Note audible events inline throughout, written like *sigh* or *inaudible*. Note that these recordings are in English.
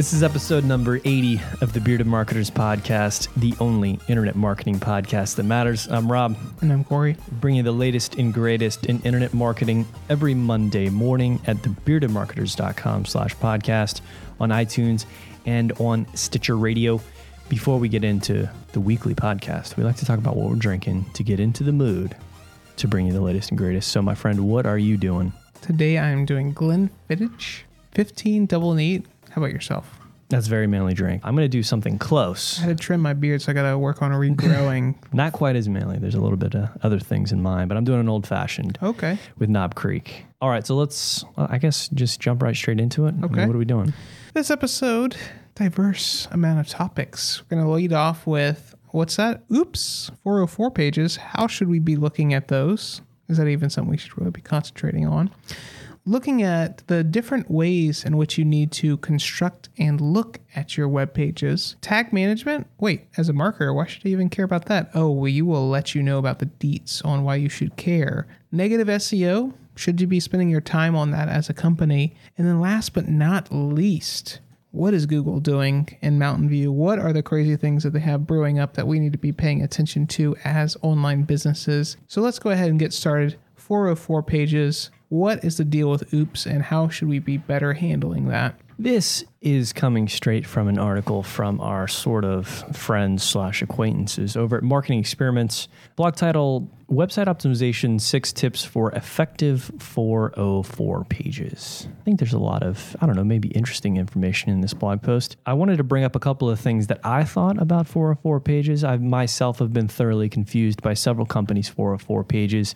This is episode number 80 of the Bearded Marketers Podcast, the only internet marketing podcast that matters. I'm Rob, And I'm Corey. bringing you the latest and greatest in internet marketing every Monday morning at thebeardedmarketers.com slash podcast on iTunes and on Stitcher Radio. Before we get into the weekly podcast, we like to talk about what we're drinking to get into the mood to bring you the latest and greatest. So, my friend, what are you doing? Today I'm doing Glenfiddich 15 double and eight. How about yourself? That's very manly drink. I'm going to do something close. I had to trim my beard, so I got to work on regrowing. *laughs* Not quite as manly. There's a little bit of other things in mind, but I'm doing an old fashioned okay. with Knob Creek. All right, so let's, well, I guess, just jump right straight into it. I mean, Okay. what are we doing? This episode, diverse amount of topics. We're going to lead off with what's that? Oops, 404 pages. How should we be looking at those? Is that even something we should really be concentrating on? Looking at the different ways in which you need to construct and look at your web pages. Tag management? Wait, as a marketer, why should I even care about that? Oh, well, will let you know about the deets on why you should care. Negative SEO? Should you be spending your time on that as a company? And then last but not least, what is Google doing in Mountain View? What are the crazy things that they have brewing up that we need to be paying attention to as online businesses? So let's go ahead and get started. 404 pages. What is the deal with oops and how should we be better handling that? This is coming straight from an article from our sort of friends slash acquaintances over at Marketing Experiments. Blog title Website Optimization Six Tips for Effective 404 Pages. I think there's a lot of, I don't know, maybe interesting information in this blog post. I wanted to bring up a couple of things that I thought about 404 pages. I myself have been thoroughly confused by several companies' 404 pages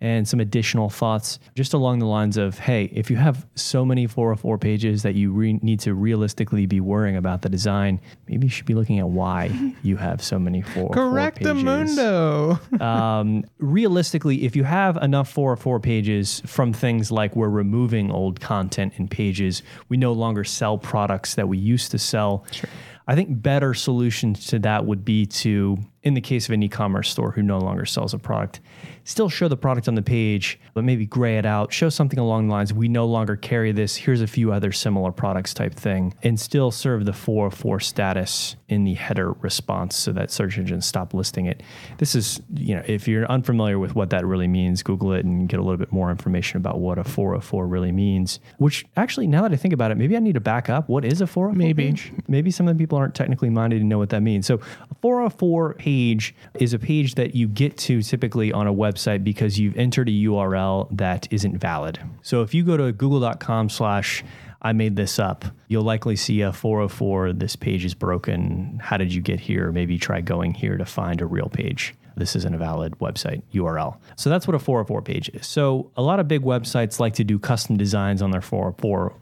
and some additional thoughts just along the lines of hey, if you have so many 404 pages that you re- need to realistically be worrying about the design, maybe you should be looking at why *laughs* you have so many 404 pages. Correctamundo. *laughs* Um, realistically, if you have enough 404 pages from things like we're removing old content in pages, we no longer sell products that we used to sell. Sure. I think better solutions to that would be to, in the case of an e-commerce store who no longer sells a product, still show the product on the page, but maybe gray it out, show something along the lines, we no longer carry this, here's a few other similar products type thing, and still serve the 404 status in the header response so that search engines stop listing it. This is, you know, if you're unfamiliar with what that really means, Google it and get a little bit more information about what a 404 really means. Which actually, now that I think about it, maybe I need to back up. What is a 404 Maybe. page? Maybe some of the people aren't technically minded and know what that means. So, a 404 page is a page that you get to typically on a website because you've entered a URL that isn't valid. So, if you go to google.com slash I made this up, you'll likely see a 404. This page is broken. How did you get here? Maybe try going here to find a real page. This isn't a valid website URL. So that's what a 404 page is. So a lot of big websites like to do custom designs on their 404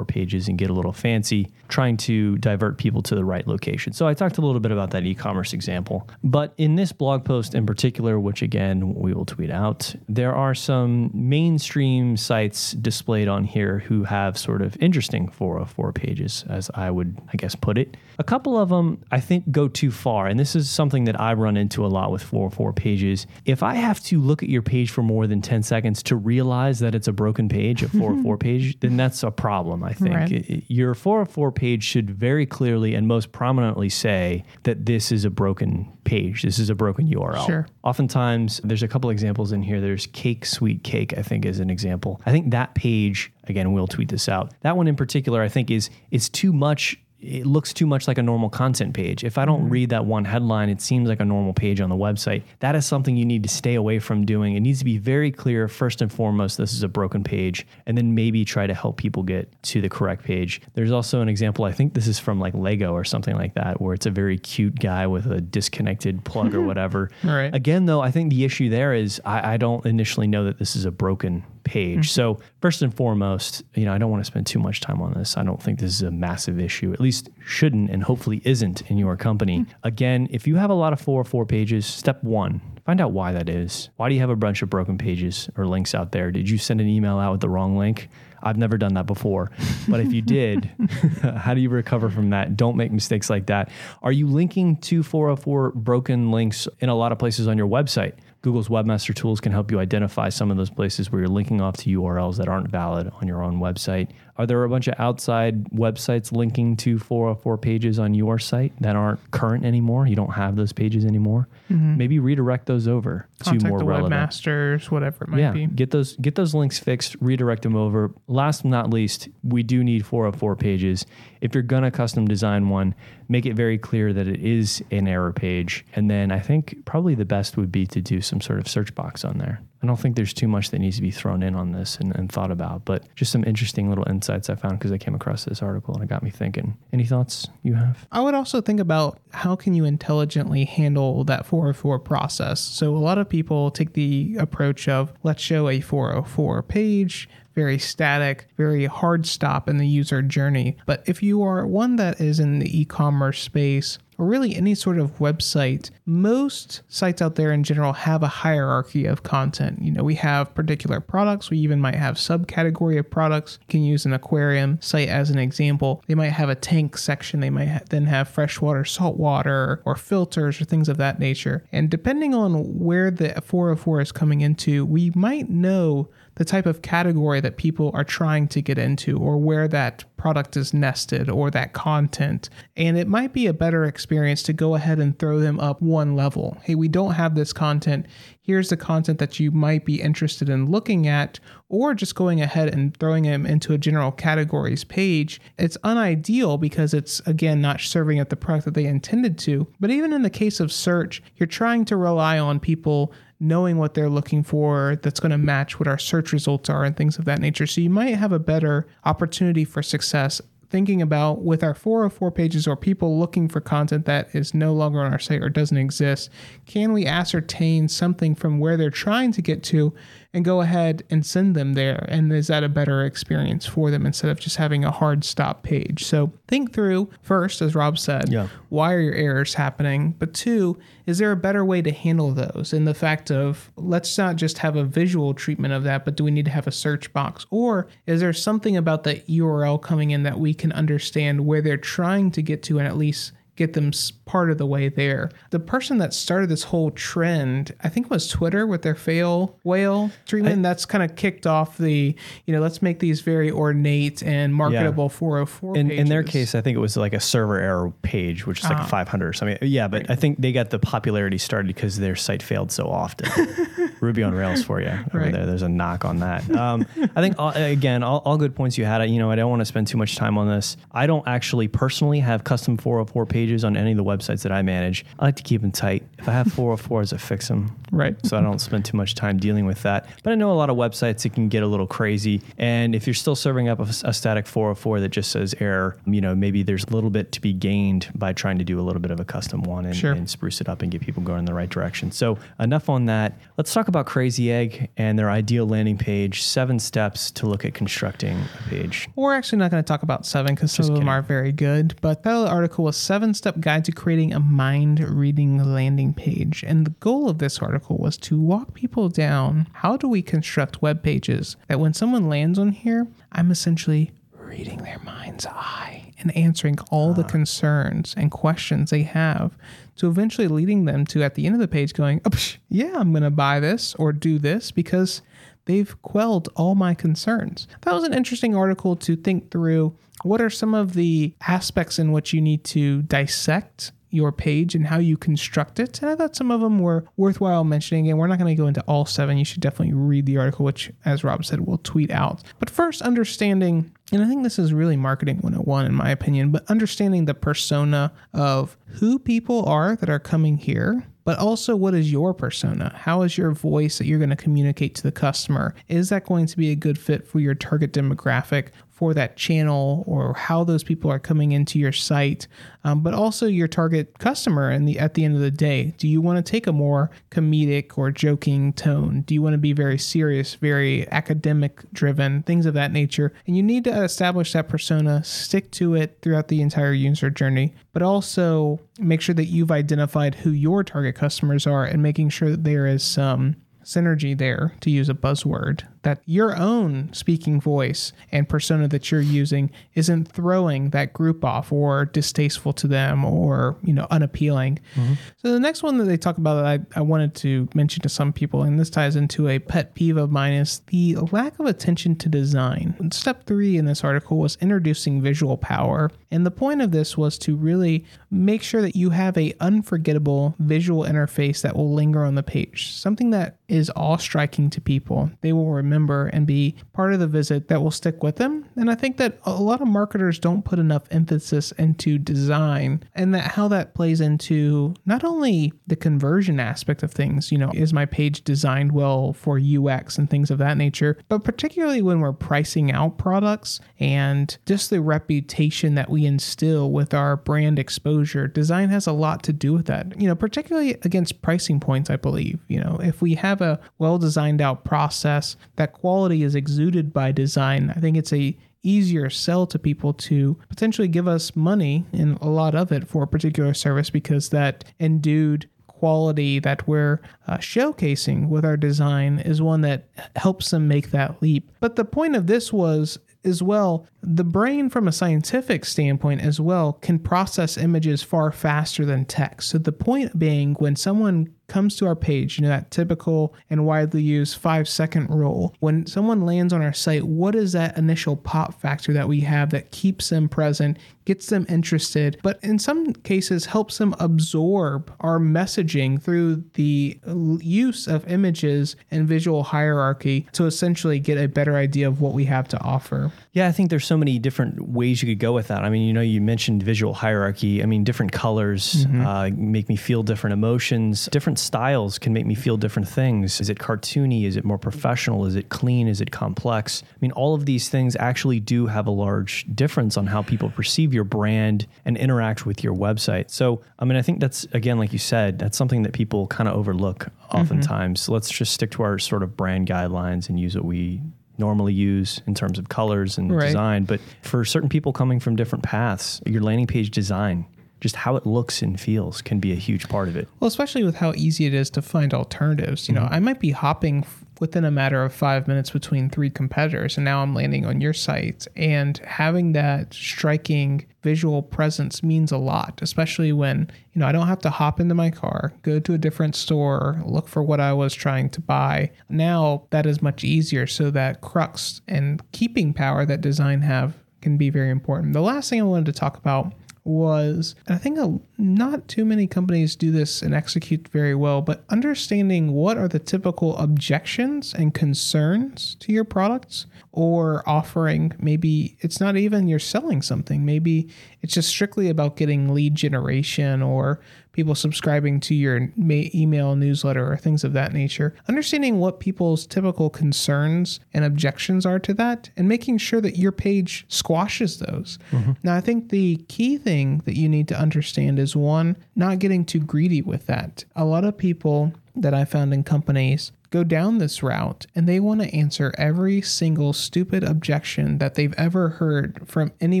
pages and get a little fancy, trying to divert people to the right location. So I talked a little bit about that e-commerce example. But in this blog post in particular, which again we will tweet out, there are some mainstream sites displayed on here who have sort of interesting 404 pages, as I would, I guess, put it. A couple of them I think go too far, and this is something that I run into a lot with 404 pages. If I have to look at your page for more than 10 seconds to realize that it's a broken page, a 404 *laughs* page, then that's a problem, I think. Right. Your 404 page should very clearly and most prominently say that this is a broken page. This is a broken URL. Sure. Oftentimes, there's a couple examples in here. There's Cake Sweet Cake, I think, is an example. I think that page, again, we'll tweet this out. That one in particular, I think, is is too much. It looks too much like a normal content page. If I don't mm-hmm. read that one headline, it seems like a normal page on the website. That is something you need to stay away from doing. It needs to be very clear, first and foremost, this is a broken page, and then maybe try to help people get to the correct page. There's also an example, I think this is from like Lego or something like that, where it's a very cute guy with a disconnected plug or *laughs* whatever. Right. Again, though, I think the issue there is I, I don't initially know that this is a broken page. Mm-hmm. So first and foremost, you know, I don't want to spend too much time on this. I don't think this is a massive issue. At least shouldn't and hopefully isn't in your company. Mm. Again, if you have a lot of 404 pages, step one, find out why that is. Why do you have a bunch of broken pages or links out there? Did you send an email out with the wrong link? I've never done that before. But if you *laughs* did, *laughs* how do you recover from that? Don't make mistakes like that. Are you linking to 404 broken links in a lot of places on your website? Google's Webmaster Tools can help you identify some of those places where you're linking off to URLs that aren't valid on your own website. Are there a bunch of outside websites linking to 404 pages on your site that aren't current anymore? You don't have those pages anymore. Mm-hmm. Maybe redirect those over Contact to more the relevant. webmasters, whatever it might Yeah, be. get those get those links fixed, redirect them over. Last but not least, we do need 404 pages. If you're gonna custom design one, make it very clear that it is an error page. And then I think probably the best would be to do some sort of search box on there. I don't think there's too much that needs to be thrown in on this and, and thought about, but just some interesting little insights I found because I came across this article and it got me thinking. Any thoughts you have? I would also think about how can you intelligently handle that 404 process. So a lot of people take the approach of let's show a 404 page, very static, very hard stop in the user journey. But if you are one that is in the e-commerce space or really any sort of website, most sites out there in general have a hierarchy of content. You know, we have particular products, we even might have subcategory of products. You can use an aquarium site as an example. They might have a tank section, they might ha- then have freshwater, saltwater, or filters or things of that nature. And depending on where the 404 is coming into, we might know the type of category that people are trying to get into or where that product is nested or that content. And it might be a better experience to go ahead and throw them up one level. Hey, we don't have this content. Here's the content that you might be interested in looking at, or just going ahead and throwing them into a general categories page. It's unideal because it's, again, not serving at the product that they intended to. But even in the case of search, you're trying to rely on people knowing what they're looking for that's going to match what our search results are and things of that nature. So you might have a better opportunity for success thinking about with our 404 pages or people looking for content that is no longer on our site or doesn't exist, can we ascertain something from where they're trying to get to and go ahead and send them there? And is that a better experience for them instead of just having a hard stop page? So think through first, as Rob said, Yeah. why are your errors happening? But two, is there a better way to handle those? And the fact of let's not just have a visual treatment of that, but do we need to have a search box? Or is there something about the URL coming in that we can understand where they're trying to get to and at least get them part of the way there. The person that started this whole trend, I think was Twitter with their fail whale treatment. that's kind of kicked off the, you know, let's make these very ornate and marketable 404 In, in their case, I think it was like a server error page, which is like Ah. 500 or something. Yeah, but I think they got the popularity started because their site failed so often. *laughs* Ruby on Rails for you over Right. there. There's a knock on that. Um, I think all, again, all, all good points you had. You know, I don't want to spend too much time on this. I don't actually personally have custom 404 pages on any of the websites that I manage. I like to keep them tight. If I have 404s, I fix them Right. so I don't spend too much time dealing with that. But I know a lot of websites it can get a little crazy, and if you're still serving up a, a static 404 that just says error, you know maybe there's a little bit to be gained by trying to do a little bit of a custom one and, Sure. and spruce it up and get people going in the right direction. So enough on that. Let's talk about Crazy Egg and their ideal landing page. Seven steps to look at constructing a page. We're actually not going to talk about seven because some of them are very good. But that article was seven step guide to creating a mind reading landing page. And the goal of this article was to walk people down how do we construct web pages that when someone lands on here, I'm essentially reading their mind's eye and answering all the ah. concerns and questions they have to eventually leading them to at the end of the page going, oh, psh, yeah, I'm going to buy this or do this because they've quelled all my concerns. That was an interesting article to think through. What are some of the aspects in which you need to dissect your page and how you construct it? And I thought some of them were worthwhile mentioning. And we're not going to go into all seven. You should definitely read the article, which, as Rob said, we'll tweet out. But first, understanding, and I think this is really marketing 101 in my opinion, but understanding the persona of who people are that are coming here but also what is your persona? How is your voice that you're going to communicate to the customer? Is that going to be a good fit for your target demographic for that channel or how those people are coming into your site? Um, but also your target customer and the at the end of the day, do you want to take a more comedic or joking tone? Do you want to be very serious, very academic driven, things of that nature? And you need to establish that persona, stick to it throughout the entire user journey, but also make sure that you've identified who your target customers are and making sure that there is some synergy there to use a buzzword that your own speaking voice and persona that you're using isn't throwing that group off or distasteful to them or, you know, unappealing. Mm-hmm. So the next one that they talk about that I, I wanted to mention to some people, and this ties into a pet peeve of mine, is the lack of attention to design. Step three in this article was introducing visual power. And the point of this was to really make sure that you have a unforgettable visual interface that will linger on the page. Something that is all striking to people. They will remember and be part of the visit that will stick with them. And I think that a lot of marketers don't put enough emphasis into design and that how that plays into not only the conversion aspect of things, you know, is my page designed well for UX and things of that nature, but particularly when we're pricing out products and just the reputation that we instill with our brand exposure. Design has a lot to do with that. You know, particularly against pricing points, I believe. You know, if we have a well designed out process that quality is exuded by design, I think it's a easier sell to people to potentially give us money and a lot of it for a particular service because that endued quality that we're uh, showcasing with our design is one that helps them make that leap. But the point of this was as well, the brain from a scientific standpoint as well can process images far faster than text. So the point being when someone comes to our page, you know, that typical and widely used five second rule, when someone lands on our site, what is that initial pop factor that we have that keeps them present, gets them interested, but in some cases helps them absorb our messaging through the use of images and visual hierarchy to essentially get a better idea of what we have to offer. Yeah, I think there's so many different ways you could go with that. I mean, you know, you mentioned visual hierarchy. I mean, different colors uh, make me feel different emotions. Different styles can make me feel different things. Is it cartoony? Is it more professional? Is it clean? Is it complex? I mean, all of these things actually do have a large difference on how people perceive your brand and interact with your website. So, I mean, I think that's, again, like you said, that's something that people kind of overlook mm-hmm. oftentimes. Let's just stick to our sort of brand guidelines and use what we normally use in terms of colors and Right. design. But for certain people coming from different paths, your landing page design, just how it looks and feels, can be a huge part of it. Well, especially with how easy it is to find alternatives. You know, mm-hmm. I might be hopping f- within a matter of five minutes between three competitors, and now I'm landing on your site. And having that striking visual presence means a lot, especially when, you know, I don't have to hop into my car, go to a different store, look for what I was trying to buy. Now that is much easier. So that crux and keeping power that design have can be very important. The last thing I wanted to talk about was and I think a, not too many companies do this and execute very well, but understanding what are the typical objections and concerns to your products or offering. Maybe it's not even you're selling something, maybe it's just strictly about getting lead generation or people subscribing to your email newsletter or things of that nature. Understanding what people's typical concerns and objections are to that and making sure that your page squashes those. Mm-hmm. Now, I think the key thing that you need to understand is one, not getting too greedy with that. A lot of people that I found in companies go down this route and they want to answer every single stupid objection that they've ever heard from any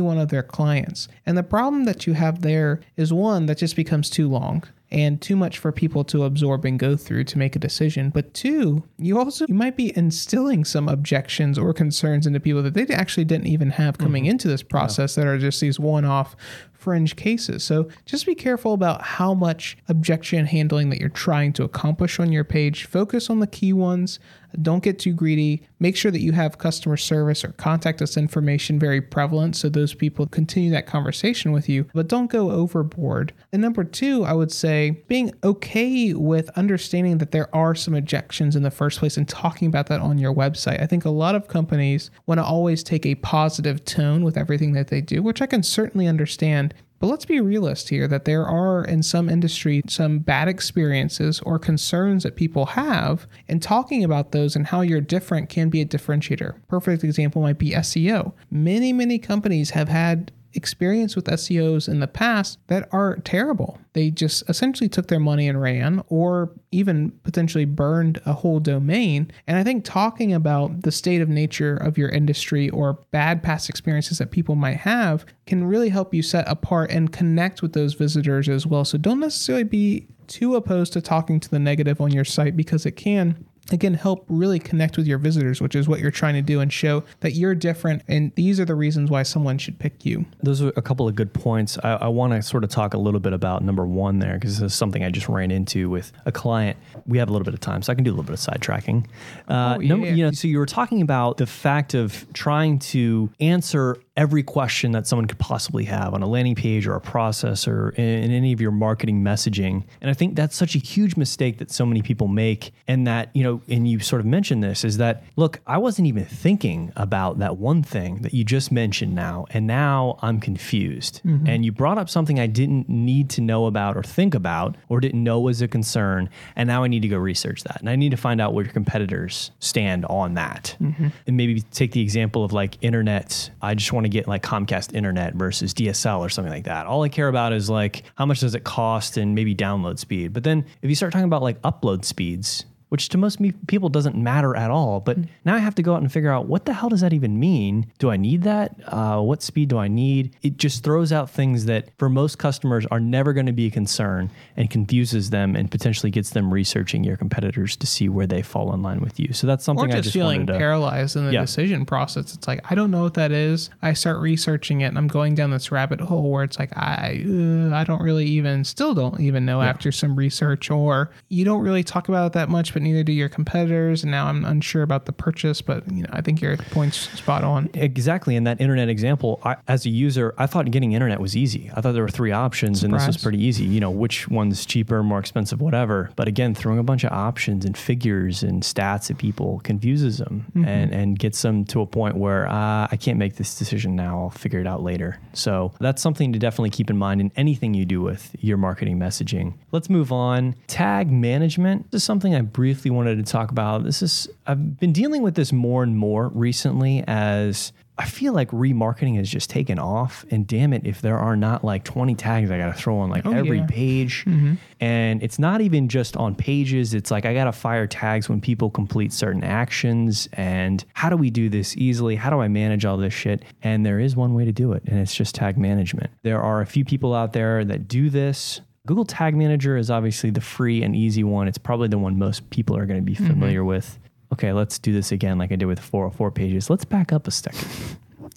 one of their clients. And the problem that you have there is one that just becomes too long and too much for people to absorb and go through to make a decision. But two, you also you might be instilling some objections or concerns into people that they actually didn't even have coming mm-hmm. into this process that are just these one-off fringe cases. So just be careful about how much objection handling that you're trying to accomplish on your page. Focus on the key ones. Don't get too greedy. Make sure that you have customer service or contact us information very prevalent so those people continue that conversation with you, but don't go overboard. And number two, I would say being okay with understanding that there are some objections in the first place and talking about that on your website. I think a lot of companies want to always take a positive tone with everything that they do, which I can certainly understand. But let's be realist here that there are in some industry some bad experiences or concerns that people have, and talking about those and how you're different can be a differentiator. Perfect example might be SEO. Many, many companies have had experience with SEOs in the past that are terrible. They just essentially took their money and ran, or even potentially burned a whole domain. And I think talking about the state of nature of your industry or bad past experiences that people might have can really help you set apart and connect with those visitors as well. So don't necessarily be too opposed to talking to the negative on your site because it can again help really connect with your visitors, which is what you're trying to do, and show that you're different. And these are the reasons why someone should pick you. Those are a couple of good points. I, I want to sort of talk a little bit about number one there because this is something I just ran into with a client. We have a little bit of time, so I can do a little bit of sidetracking. Uh, Oh, yeah, number. You know, so you were talking about the fact of trying to answer every question that someone could possibly have on a landing page or a process or in, in any of your marketing messaging. And I think that's such a huge mistake that so many people make. And that, you know, and you sort of mentioned this is that, look, I wasn't even thinking about that one thing that you just mentioned now. And now I'm confused. Mm-hmm. And you brought up something I didn't need to know about or think about or didn't know was a concern. And now I need to go research that. And I need to find out where your competitors stand on that. Mm-hmm. And maybe take the example of like internet. I just want to get like Comcast internet versus DSL or something like that. All I care about is like how much does it cost and maybe download speed. But then if you start talking about like upload speeds, which to most me- people doesn't matter at all. But now I have to go out and figure out what the hell does that even mean? Do I need that? Uh, what speed do I need? It just throws out things that for most customers are never going to be a concern and confuses them and potentially gets them researching your competitors to see where they fall in line with you. So that's something Or I just, just feeling to. paralyzed in the Yeah. decision process. It's like I don't know what that is. I start researching it, and I'm going down this rabbit hole where it's like I uh, I don't really even still don't even know after some research, or you don't really talk about it that much, but neither do your competitors. And now I'm unsure about the purchase, but you know I think your point's spot on. Exactly. In that internet example, I, as a user, I thought getting internet was easy. I thought there were three options and this was pretty easy. You know, which one's cheaper, more expensive, whatever. But again, throwing a bunch of options and figures and stats at people confuses them and, and gets them to a point where uh, I can't make this decision now. I'll figure it out later. So that's something to definitely keep in mind in anything you do with your marketing messaging. Let's move on. Tag management. Is something I briefly wanted to talk about. This is, I've been dealing with this more and more recently as I feel like remarketing has just taken off. And damn it, if there are not like 20 tags I got to throw on like Oh, every yeah. page. Mm-hmm. And it's not even just on pages. It's like I got to fire tags when people complete certain actions. And how do we do this easily? How do I manage all this shit? And there is one way to do it, and it's just tag management. There are a few people out there that do this. Google Tag Manager is obviously the free and easy one. It's probably the one most people are going to be mm-hmm. familiar with. Okay, let's do this again like I did with 404 pages. Let's back up a second.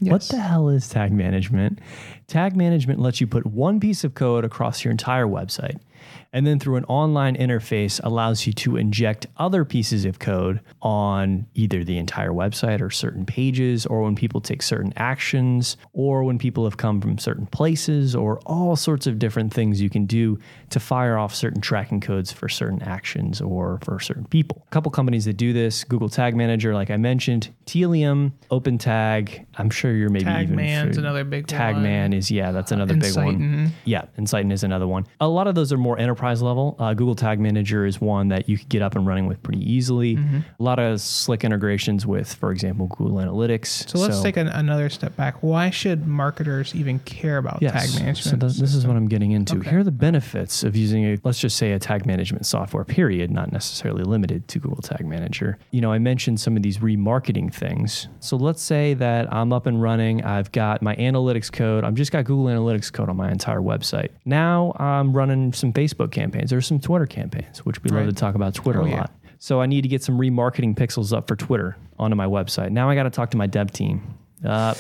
What the hell is tag management? Tag management lets you put one piece of code across your entire website and then through an online interface allows you to inject other pieces of code on either the entire website or certain pages or when people take certain actions or when people have come from certain places or all sorts of different things you can do to fire off certain tracking codes for certain actions or for certain people. A couple companies that do this, Google Tag Manager like I mentioned, Tealium, OpenTag, I'm sure you're maybe even TagMan's fa- another big Tagman one. is yeah, that's another big one. Ensighten. Mm-hmm. Yeah, Ensighten is another one. A lot of those are more enterprise level. Uh, Google Tag Manager is one that you could get up and running with pretty easily. Mm-hmm. A lot of slick integrations with, for example, Google Analytics. So let's take an, another step back. Why should marketers even care about Yes. tag So management? th- this is what I'm getting into. Okay. Here are the benefits of using a, let's just say a tag management software, period, not necessarily limited to Google Tag Manager. You know, I mentioned some of these remarketing things. So let's say that I'm up and running. I've got my analytics code. I've just got Google Analytics code on my entire website. Now I'm running some Facebook campaigns There's some Twitter campaigns, which we love to talk about Twitter Oh, a yeah. lot. So I need to get some remarketing pixels up for Twitter onto my website. Now I got to talk to my dev team. Uh,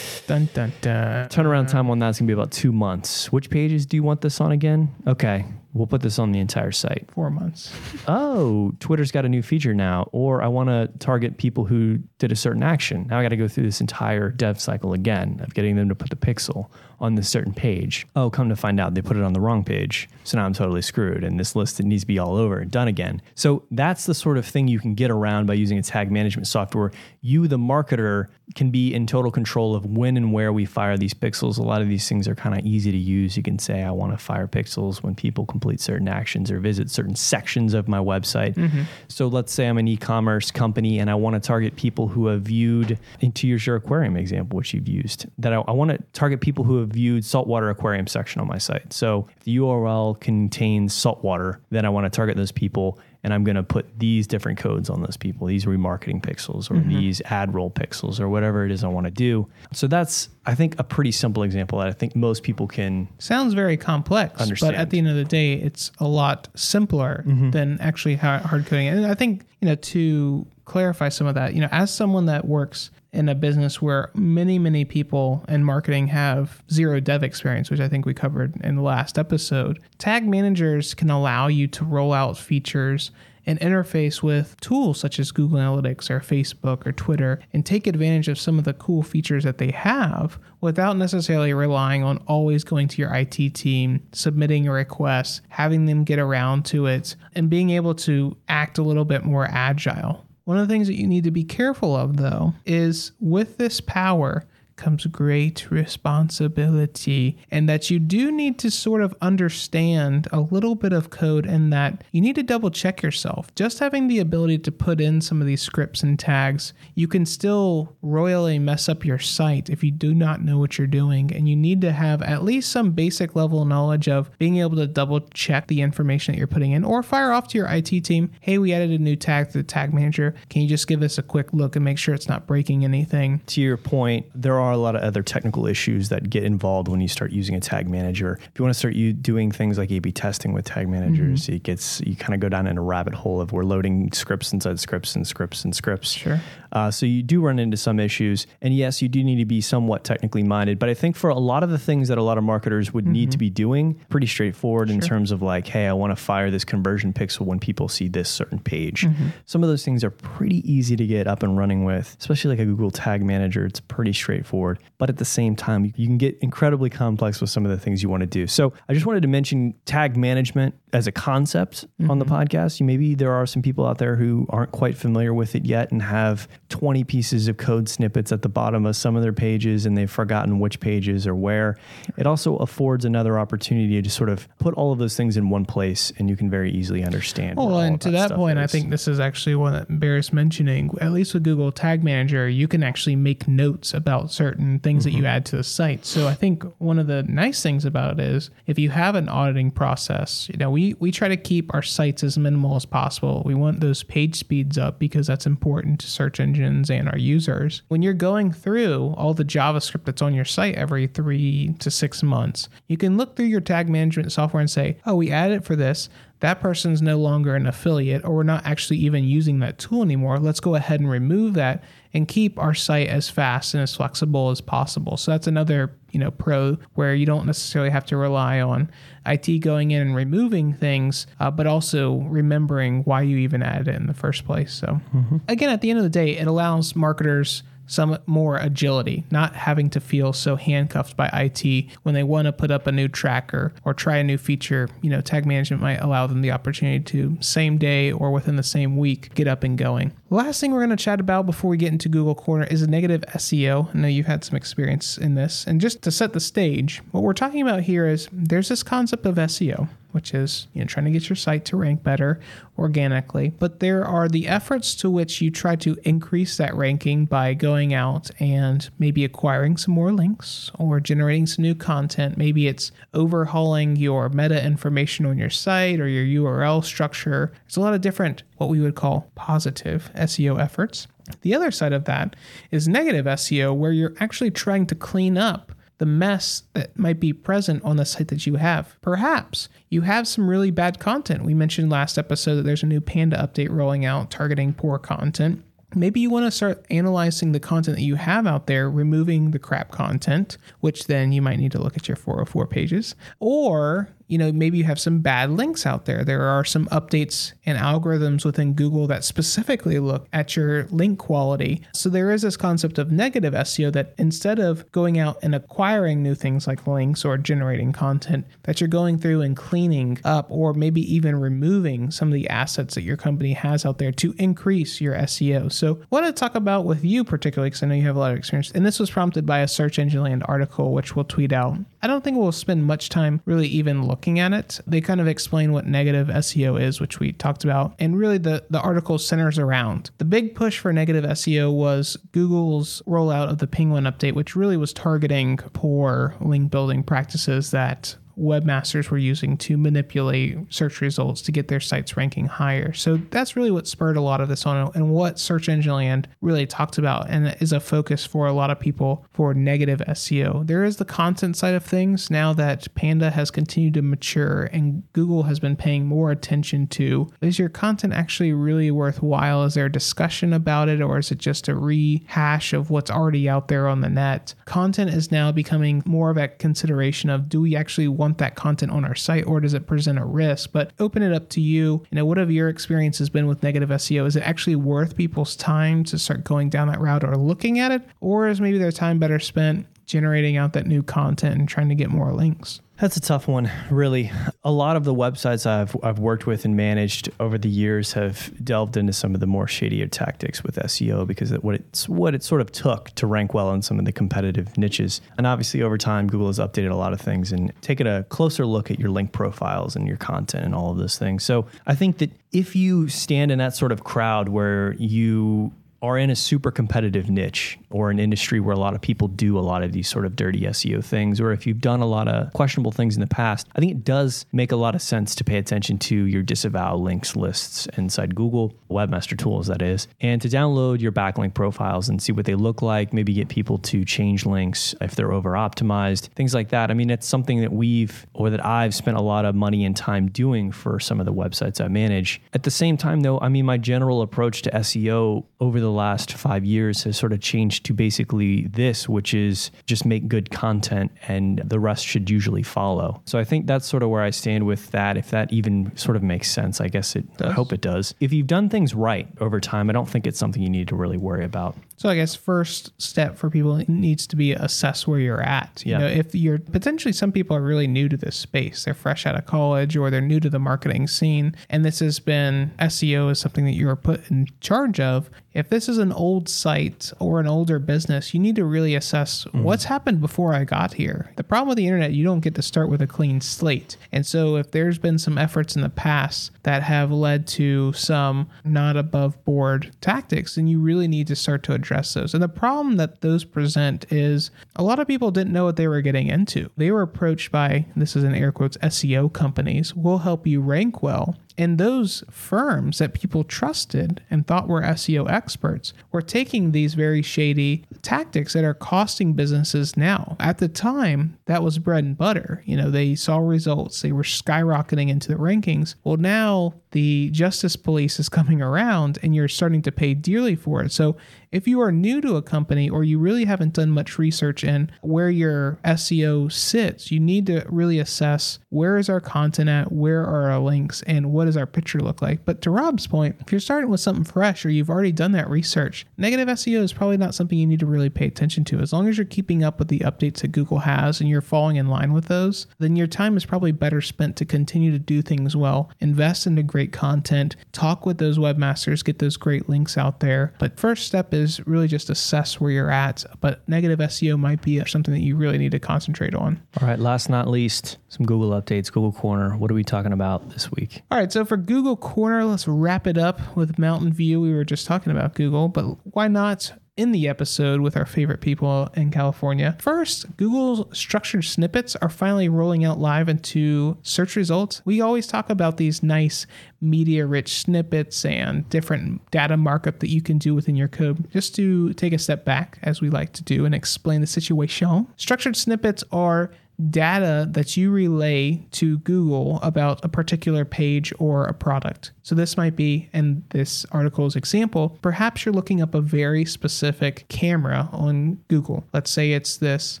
dun dun dun. Turnaround time on that's gonna be about two months. Which pages do you want this on again? Okay, we'll put this on the entire site. Four months. Oh, Twitter's got a new feature now. Or I want to target people who did a certain action. Now I got to go through this entire dev cycle again of getting them to put the pixel on this certain page. Oh, come to find out they put it on the wrong page. So now I'm totally screwed. And this list that needs to be all over and done again. So that's the sort of thing you can get around by using a tag management software. You, the marketer, can be in total control of when and where we fire these pixels. A lot of these things are kind of easy to use. You can say, I want to fire pixels when people complete certain actions or visit certain sections of my website. Mm-hmm. So let's say I'm an e-commerce company and I want to target people who have viewed into your your aquarium example, which you've used. That I, I want to target people who have viewed saltwater aquarium section on my site. So if the URL contains saltwater, then I want to target those people and I'm going to put these different codes on those people, these remarketing pixels or mm-hmm. these AdRoll pixels or whatever it is I want to do. So that's, I think, a pretty simple example that I think most people can. Sounds very complex, understand. but at the end of the day, it's a lot simpler mm-hmm. than actually ha- hard coding. And I think you know to clarify some of that, you know, as someone that works in a business where many many people in marketing have zero dev experience, which I think we covered in the last episode, tag managers can allow you to roll out features and interface with tools such as Google Analytics or Facebook or Twitter and take advantage of some of the cool features that they have without necessarily relying on always going to your IT team, submitting a request, having them get around to it, and being able to act a little bit more agile. One of the things that you need to be careful of, though, is with this power, comes great responsibility, and that you do need to sort of understand a little bit of code and that you need to double check yourself. Just having the ability to put in some of these scripts and tags, you can still royally mess up your site if you do not know what you're doing, and you need to have at least some basic level knowledge of being able to double check the information that you're putting in or fire off to your IT team. Hey, we added a new tag to the tag manager. Can you just give us a quick look and make sure it's not breaking anything? To your point, there are a lot of other technical issues that get involved when you start using a tag manager. If you want to start you doing things like A/B testing with tag managers, mm-hmm. it gets you kind of go down in a rabbit hole of we're loading scripts inside scripts and scripts and scripts. Sure. Uh, so you do run into some issues, and yes, you do need to be somewhat technically minded. But I think for a lot of the things that a lot of marketers would need to mm-hmm. be doing, pretty straightforward in terms of like, hey, I want to fire this conversion pixel when people see this certain page. Mm-hmm. Some of those things are pretty easy to get up and running with, especially like a Google Tag Manager. It's pretty straightforward, but at the same time, you can get incredibly complex with some of the things you want to do. So I just wanted to mention tag management as a concept on the mm-hmm. podcast. You maybe there are some people out there who aren't quite familiar with it yet and have 20 pieces of code snippets at the bottom of some of their pages and they've forgotten which pages or where. It also affords another opportunity to sort of put all of those things in one place and you can very easily understand. Well, and to that stuff point, I think this is actually one that bears mentioning. At least with Google Tag Manager, you can actually make notes about certain things Mm-hmm. that you add to the site. So I think one of the nice things about it is if you have an auditing process, you know, we we try to keep our sites as minimal as possible. We want those page speeds up because that's important to search engines and our users. When you're going through all the JavaScript that's on your site every three to six months, you can look through your tag management software and say, oh, we added for this that person's no longer an affiliate or we're not actually even using that tool anymore. Let's go ahead and remove that and keep our site as fast and as flexible as possible. So that's another, you know, pro where you don't necessarily have to rely on IT going in and removing things, uh, but also remembering why you even added it in the first place. So again, at the end of the day, it allows marketers some more agility, not having to feel so handcuffed by IT when they want to put up a new tracker or try a new feature. You know, tag management might allow them the opportunity to same day or within the same week get up and going. Last thing we're going to chat about before we get into Google Corner is negative SEO. I know you've had some experience in this. And just to set the stage, what we're talking about here is there's this concept of SEO which is you know trying to get your site to rank better organically. But there are the efforts to which you try to increase that ranking by going out and maybe acquiring some more links or generating some new content. Maybe it's overhauling your meta information on your site or your URL structure. There's a lot of different what we would call positive SEO efforts. The other side of that is negative SEO where you're actually trying to clean up the mess that might be present on the site that you have. Perhaps you have some really bad content. We mentioned last episode that there's a new Panda update rolling out targeting poor content. Maybe you want to start analyzing the content that you have out there, removing the crap content, which then you might need to look at your 404 pages. Or, you know, maybe you have some bad links out there. There are some updates and algorithms within Google that specifically look at your link quality. So there is this concept of negative SEO that instead of going out and acquiring new things like links or generating content, that you're going through and cleaning up or maybe even removing some of the assets that your company has out there to increase your SEO. So want to talk about with you particularly because I know you have a lot of experience. And this was prompted by a Search Engine Land article, which we'll tweet out. I don't think we'll spend much time really even looking at it. They kind of explain what negative SEO is, which we talked about. And really the, the article centers around the big push for negative SEO was Google's rollout of the Penguin update, which really was targeting poor link building practices that webmasters were using to manipulate search results to get their sites ranking higher. So that's really what spurred a lot of this on and what Search Engine Land really talks about and is a focus for a lot of people for negative SEO. There is the content side of things now that Panda has continued to mature and Google has been paying more attention to is your content actually really worthwhile? Is there a discussion about it or is it just a rehash of what's already out there on the net? Content is now becoming more of a consideration of do we actually want that content on our site or does it present a risk? But open it up to you. You know, what have your experiences been with negative SEO? Is it actually worth people's time to start going down that route or looking at it? Or is maybe their time better spent generating out that new content and trying to get more links? That's a tough one, really. A lot of the websites I've I've worked with and managed over the years have delved into some of the more shadier tactics with SEO because of what it's what it sort of took to rank well in some of the competitive niches. And obviously, over time, Google has updated a lot of things and taken a closer look at your link profiles and your content and all of those things. So I think that if you stand in that sort of crowd where you are in a super competitive niche or an industry where a lot of people do a lot of these sort of dirty SEO things, or if you've done a lot of questionable things in the past, I think it does make a lot of sense to pay attention to your disavow links lists inside Google, Webmaster Tools, that is, and to download your backlink profiles and see what they look like, maybe get people to change links if they're over optimized, things like that. I mean, it's something that we've or that I've spent a lot of money and time doing for some of the websites I manage. At the same time, though, I mean, my general approach to SEO over the last five years has sort of changed to basically this, which is just make good content and the rest should usually follow. So I think that's sort of where I stand with that. If that even sort of makes sense, I guess it, I hope it does. If you've done things right over time, I don't think it's something you need to really worry about. So I guess first step for people needs to be assess where you're at. You Yeah. know, if you're potentially some people are really new to this space, they're fresh out of college or they're new to the marketing scene, and this has been SEO is something that you are put in charge of. If this is an old site or an older business, you need to really assess mm-hmm. what's happened before I got here. The problem with the internet, you don't get to start with a clean slate. And so if there's been some efforts in the past that have led to some not above board tactics, then you really need to start to address those. And the problem that those present is a lot of people didn't know what they were getting into. They were approached by, this is in air quotes, SEO companies, we'll help you rank well. And those firms that people trusted and thought were SEO experts were taking these very shady tactics that are costing businesses now. At the time, that was bread and butter. You know, they saw results, they were skyrocketing into the rankings. Well, now the justice police is coming around and you're starting to pay dearly for it. So if you are new to a company or you really haven't done much research in where your SEO sits, you need to really assess where is our content at, where are our links, and what does our picture look like. But to Rob's point, if you're starting with something fresh or you've already done that research, negative SEO is probably not something you need to really pay attention to. As long as you're keeping up with the updates that Google has and you're falling in line with those, then your time is probably better spent to continue to do things well, invest into great content, talk with those webmasters, get those great links out there. But first step is really just assess where you're at. But negative SEO might be something that you really need to concentrate on. All right, last not least, some Google updates, Google Corner. What are we talking about this week? All right, so for Google Corner, let's wrap it up with Mountain View. We were just talking about Google, but why not in the episode with our favorite people in California? First, Google's structured snippets are finally rolling out live into search results. We always talk about these nice media rich snippets and different data markup that you can do within your code. Just to take a step back, as we like to do, and explain the situation, structured snippets are data that you relay to Google about a particular page or a product. So, this might be, in this article's example, perhaps you're looking up a very specific camera on Google. Let's say it's this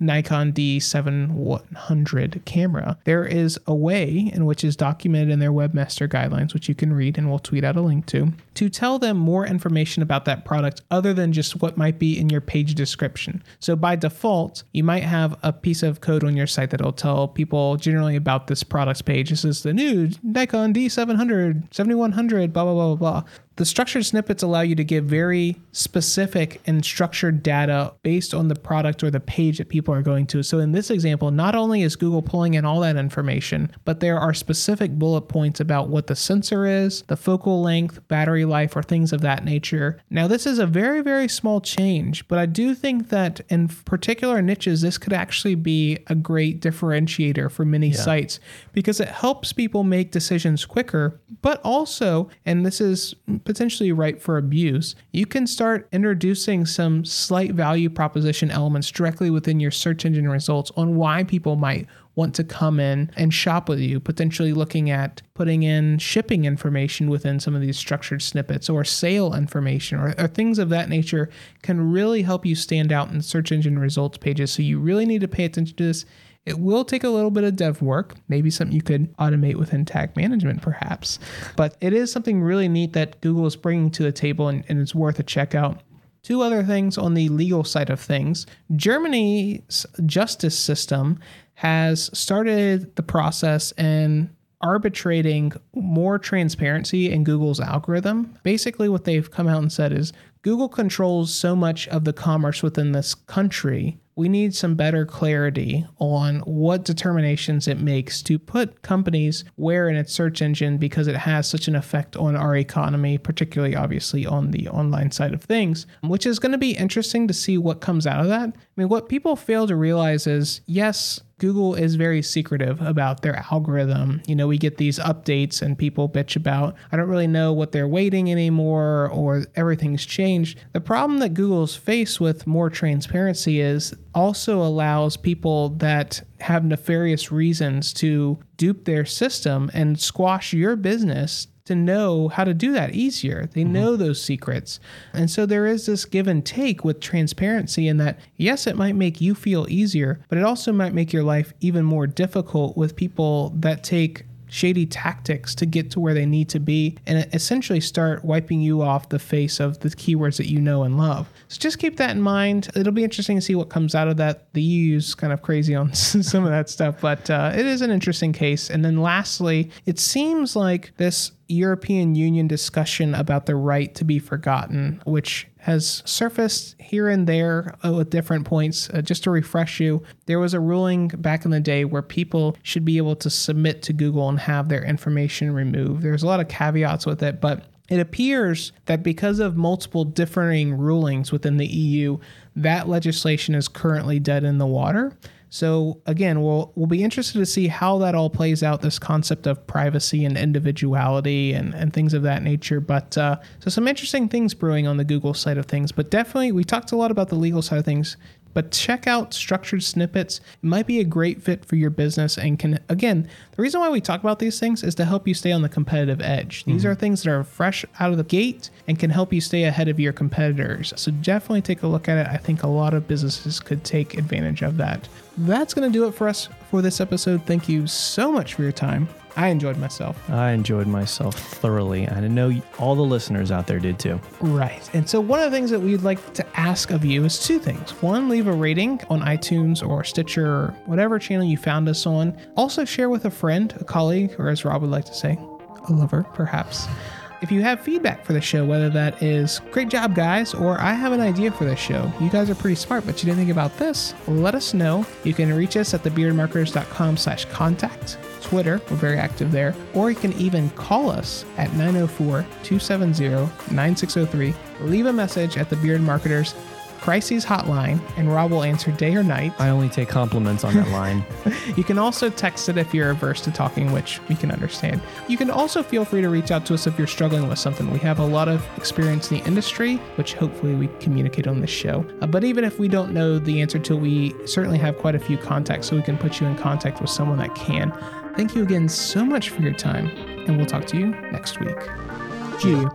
Nikon D7100 camera. There is a way in which is documented in their webmaster guidelines, which you can read and we'll tweet out a link to, to tell them more information about that product other than just what might be in your page description. So, by default, you might have a piece of code on your site that'll tell people generally about this product's page. This is the new Nikon D700, 7100, blah, blah, blah, blah, blah. The structured snippets allow you to give very specific and structured data based on the product or the page that people are going to. So in this example, not only is Google pulling in all that information, but there are specific bullet points about what the sensor is, the focal length, battery life, or things of that nature. Now, this is a very, very small change, but I do think that in particular niches, this could actually be a great differentiator for many sites because it helps people make decisions quicker, but also, and this is potentially ripe for abuse, you can start introducing some slight value proposition elements directly within your search engine results on why people might want to come in and shop with you, potentially looking at putting in shipping information within some of these structured snippets or sale information or, or, things of that nature can really help you stand out in search engine results pages. So you really need to pay attention to this. It will take a little bit of dev work, maybe something you could automate within tag management, perhaps. But it is something really neat that Google is bringing to the table and, and it's worth a check out. Two other things on the legal side of things Germany's justice system has started the process in arbitrating more transparency in Google's algorithm. Basically, what they've come out and said is Google controls so much of the commerce within this country we need some better clarity on what determinations it makes to put companies where in its search engine because it has such an effect on our economy, particularly obviously on the online side of things, which is going to be interesting to see what comes out of that. I mean, what people fail to realize is yes, Google is very secretive about their algorithm. You know, we get these updates and people bitch about, I don't really know what they're weighting anymore or everything's changed. The problem that Google's faced with more transparency is also allows people that have nefarious reasons to dupe their system and squash your business to know how to do that easier. They mm-hmm. know those secrets. And so there is this give and take with transparency in that, yes, it might make you feel easier, but it also might make your life even more difficult with people that take shady tactics to get to where they need to be and essentially start wiping you off the face of the keywords that you know and love. So just keep that in mind. It'll be interesting to see what comes out of that. The EU's kind of crazy on *laughs* some of that stuff, but uh, it is an interesting case. And then lastly, it seems like this European Union discussion about the right to be forgotten, which has surfaced here and there uh, at different points. Uh, just to refresh you, there was a ruling back in the day where people should be able to submit to Google and have their information removed. There's a lot of caveats with it, but it appears that because of multiple differing rulings within the EU, that legislation is currently dead in the water. So again, we'll we'll be interested to see how that all plays out. This concept of privacy and individuality and and things of that nature. But uh, so some interesting things brewing on the Google side of things. But definitely, we talked a lot about the legal side of things. But check out structured snippets. It might be a great fit for your business and can, again, the reason why we talk about these things is to help you stay on the competitive edge. These mm-hmm. are things that are fresh out of the gate and can help you stay ahead of your competitors. So definitely take a look at it. I think a lot of businesses could take advantage of that. That's going to do it for us for this episode. Thank you so much for your time. I enjoyed myself. I enjoyed myself thoroughly. And I know all the listeners out there did too. Right. And so, one of the things that we'd like to ask of you is two things. One, leave a rating on iTunes or Stitcher or whatever channel you found us on. Also, share with a friend, a colleague, or as Rob would like to say, a lover, perhaps. If you have feedback for the show, whether that is great job, guys, or I have an idea for the show, you guys are pretty smart, but you didn't think about this, let us know. You can reach us at thebeardmarketers.com slash contact. Twitter, we're very active there, or you can even call us at 904 270 9603. Leave a message at the Beard Marketers crises hotline, and Rob will answer day or night. I only take compliments on that line. *laughs* you can also text it if you're averse to talking, which we can understand. You can also feel free to reach out to us if you're struggling with something. We have a lot of experience in the industry, which hopefully we communicate on this show. Uh, but even if we don't know the answer to, we certainly have quite a few contacts, so we can put you in contact with someone that can. Thank you again so much for your time, and we'll talk to you next week. You.